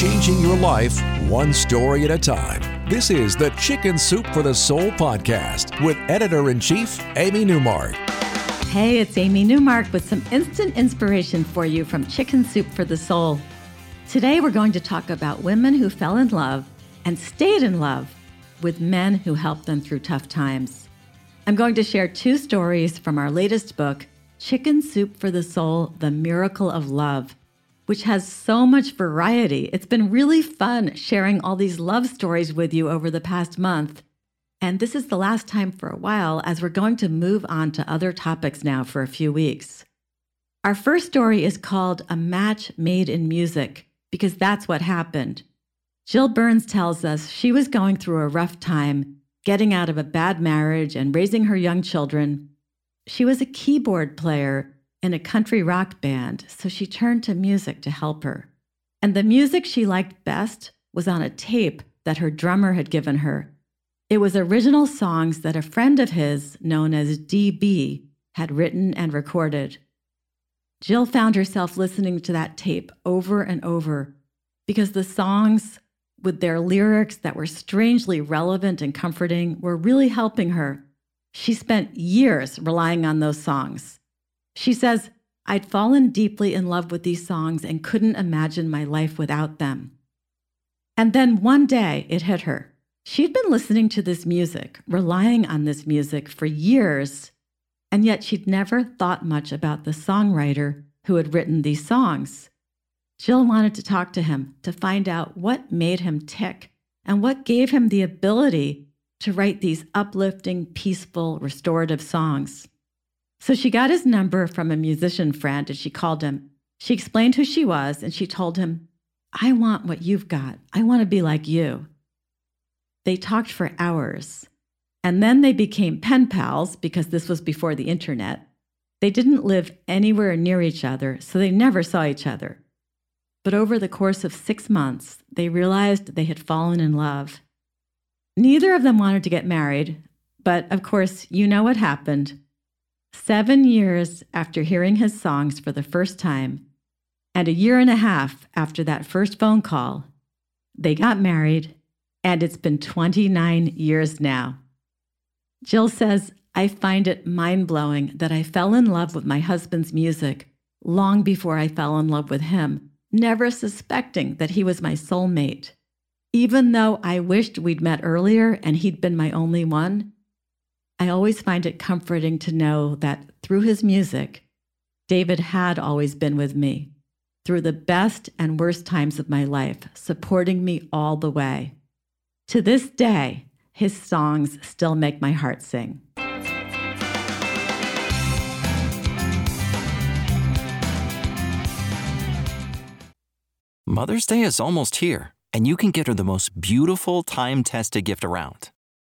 changing your life one story at a time. This is the Chicken Soup for the Soul podcast with editor in chief, Amy Newmark. Hey, it's Amy Newmark with some instant inspiration for you from Chicken Soup for the Soul. Today, we're going to talk about women who fell in love and stayed in love with men who helped them through tough times. I'm going to share two stories from our latest book, Chicken Soup for the Soul The Miracle of Love, which has so much variety. It's been really fun sharing all these love stories with you over the past month. And this is the last time for a while, as we're going to move on to other topics now for a few weeks. Our first story is called A Match Made in Music, because that's what happened. Jill Burns tells us she was going through a rough time, getting out of a bad marriage and raising her young children. She was a keyboard player in a country rock band, so she turned to music to help her. And the music she liked best was on a tape that her drummer had given her. It was original songs that a friend of his, known as DB, had written and recorded. Jill found herself listening to that tape over and over because the songs, with their lyrics that were strangely relevant and comforting, were really helping her. She spent years relying on those songs. She says, I'd fallen deeply in love with these songs and couldn't imagine my life without them. And then one day it hit her. She'd been listening to this music, relying on this music for years, and yet she'd never thought much about the songwriter who had written these songs. Jill wanted to talk to him to find out what made him tick and what gave him the ability to write these uplifting, peaceful, restorative songs. So she got his number from a musician friend and she called him. She explained who she was and she told him, I want what you've got. I want to be like you. They talked for hours. And then they became pen pals because this was before the internet. They didn't live anywhere near each other, so they never saw each other. But over the course of six months, they realized they had fallen in love. Neither of them wanted to get married, but of course, you know what happened. Seven years after hearing his songs for the first time, and a year and a half after that first phone call, they got married, and it's been 29 years now. Jill says, I find it mind blowing that I fell in love with my husband's music long before I fell in love with him, never suspecting that he was my soulmate. Even though I wished we'd met earlier and he'd been my only one, I always find it comforting to know that through his music, David had always been with me through the best and worst times of my life, supporting me all the way. To this day, his songs still make my heart sing. Mother's Day is almost here, and you can get her the most beautiful time tested gift around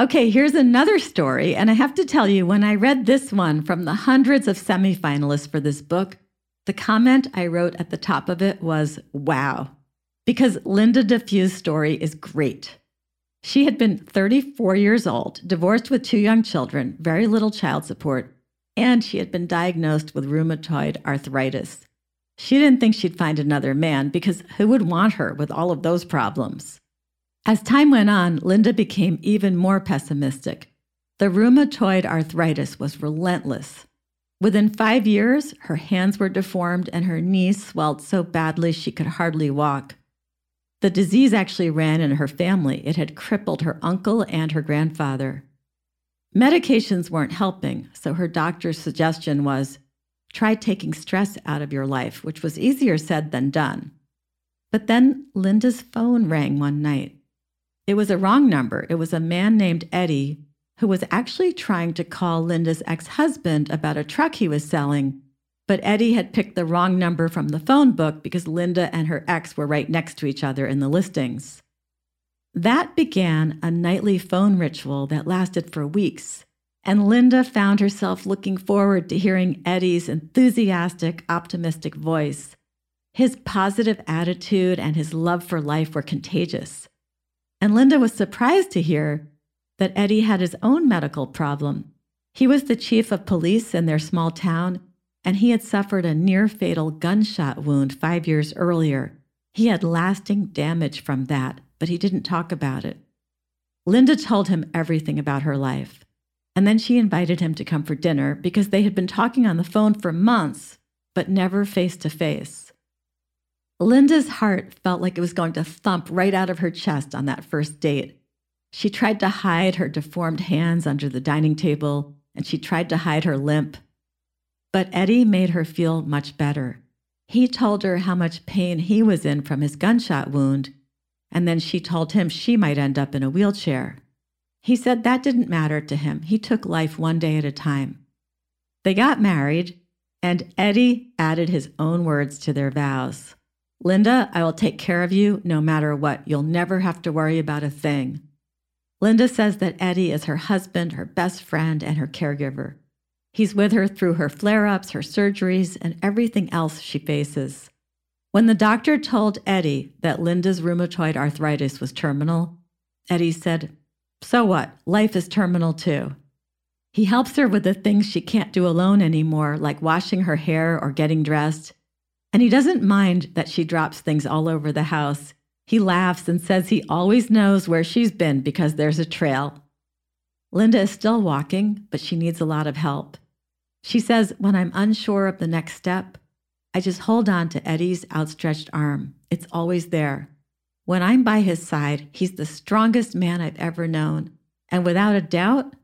Okay, here's another story. And I have to tell you, when I read this one from the hundreds of semifinalists for this book, the comment I wrote at the top of it was, wow, because Linda DeFew's story is great. She had been 34 years old, divorced with two young children, very little child support, and she had been diagnosed with rheumatoid arthritis. She didn't think she'd find another man because who would want her with all of those problems? As time went on, Linda became even more pessimistic. The rheumatoid arthritis was relentless. Within five years, her hands were deformed and her knees swelled so badly she could hardly walk. The disease actually ran in her family. It had crippled her uncle and her grandfather. Medications weren't helping, so her doctor's suggestion was try taking stress out of your life, which was easier said than done. But then Linda's phone rang one night. It was a wrong number. It was a man named Eddie who was actually trying to call Linda's ex husband about a truck he was selling. But Eddie had picked the wrong number from the phone book because Linda and her ex were right next to each other in the listings. That began a nightly phone ritual that lasted for weeks, and Linda found herself looking forward to hearing Eddie's enthusiastic, optimistic voice. His positive attitude and his love for life were contagious. And Linda was surprised to hear that Eddie had his own medical problem. He was the chief of police in their small town, and he had suffered a near fatal gunshot wound five years earlier. He had lasting damage from that, but he didn't talk about it. Linda told him everything about her life, and then she invited him to come for dinner because they had been talking on the phone for months, but never face to face. Linda's heart felt like it was going to thump right out of her chest on that first date. She tried to hide her deformed hands under the dining table, and she tried to hide her limp. But Eddie made her feel much better. He told her how much pain he was in from his gunshot wound, and then she told him she might end up in a wheelchair. He said that didn't matter to him. He took life one day at a time. They got married, and Eddie added his own words to their vows. Linda, I will take care of you no matter what. You'll never have to worry about a thing. Linda says that Eddie is her husband, her best friend, and her caregiver. He's with her through her flare ups, her surgeries, and everything else she faces. When the doctor told Eddie that Linda's rheumatoid arthritis was terminal, Eddie said, So what? Life is terminal too. He helps her with the things she can't do alone anymore, like washing her hair or getting dressed. And he doesn't mind that she drops things all over the house. He laughs and says he always knows where she's been because there's a trail. Linda is still walking, but she needs a lot of help. She says, When I'm unsure of the next step, I just hold on to Eddie's outstretched arm. It's always there. When I'm by his side, he's the strongest man I've ever known. And without a doubt,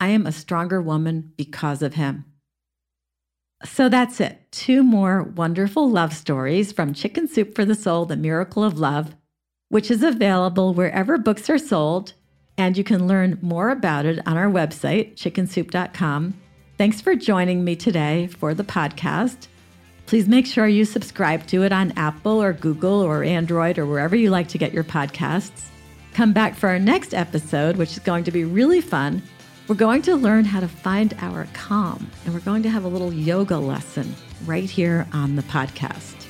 I am a stronger woman because of him. So that's it. Two more wonderful love stories from Chicken Soup for the Soul, The Miracle of Love, which is available wherever books are sold. And you can learn more about it on our website, chickensoup.com. Thanks for joining me today for the podcast. Please make sure you subscribe to it on Apple or Google or Android or wherever you like to get your podcasts. Come back for our next episode, which is going to be really fun we're going to learn how to find our calm, and we're going to have a little yoga lesson right here on the podcast.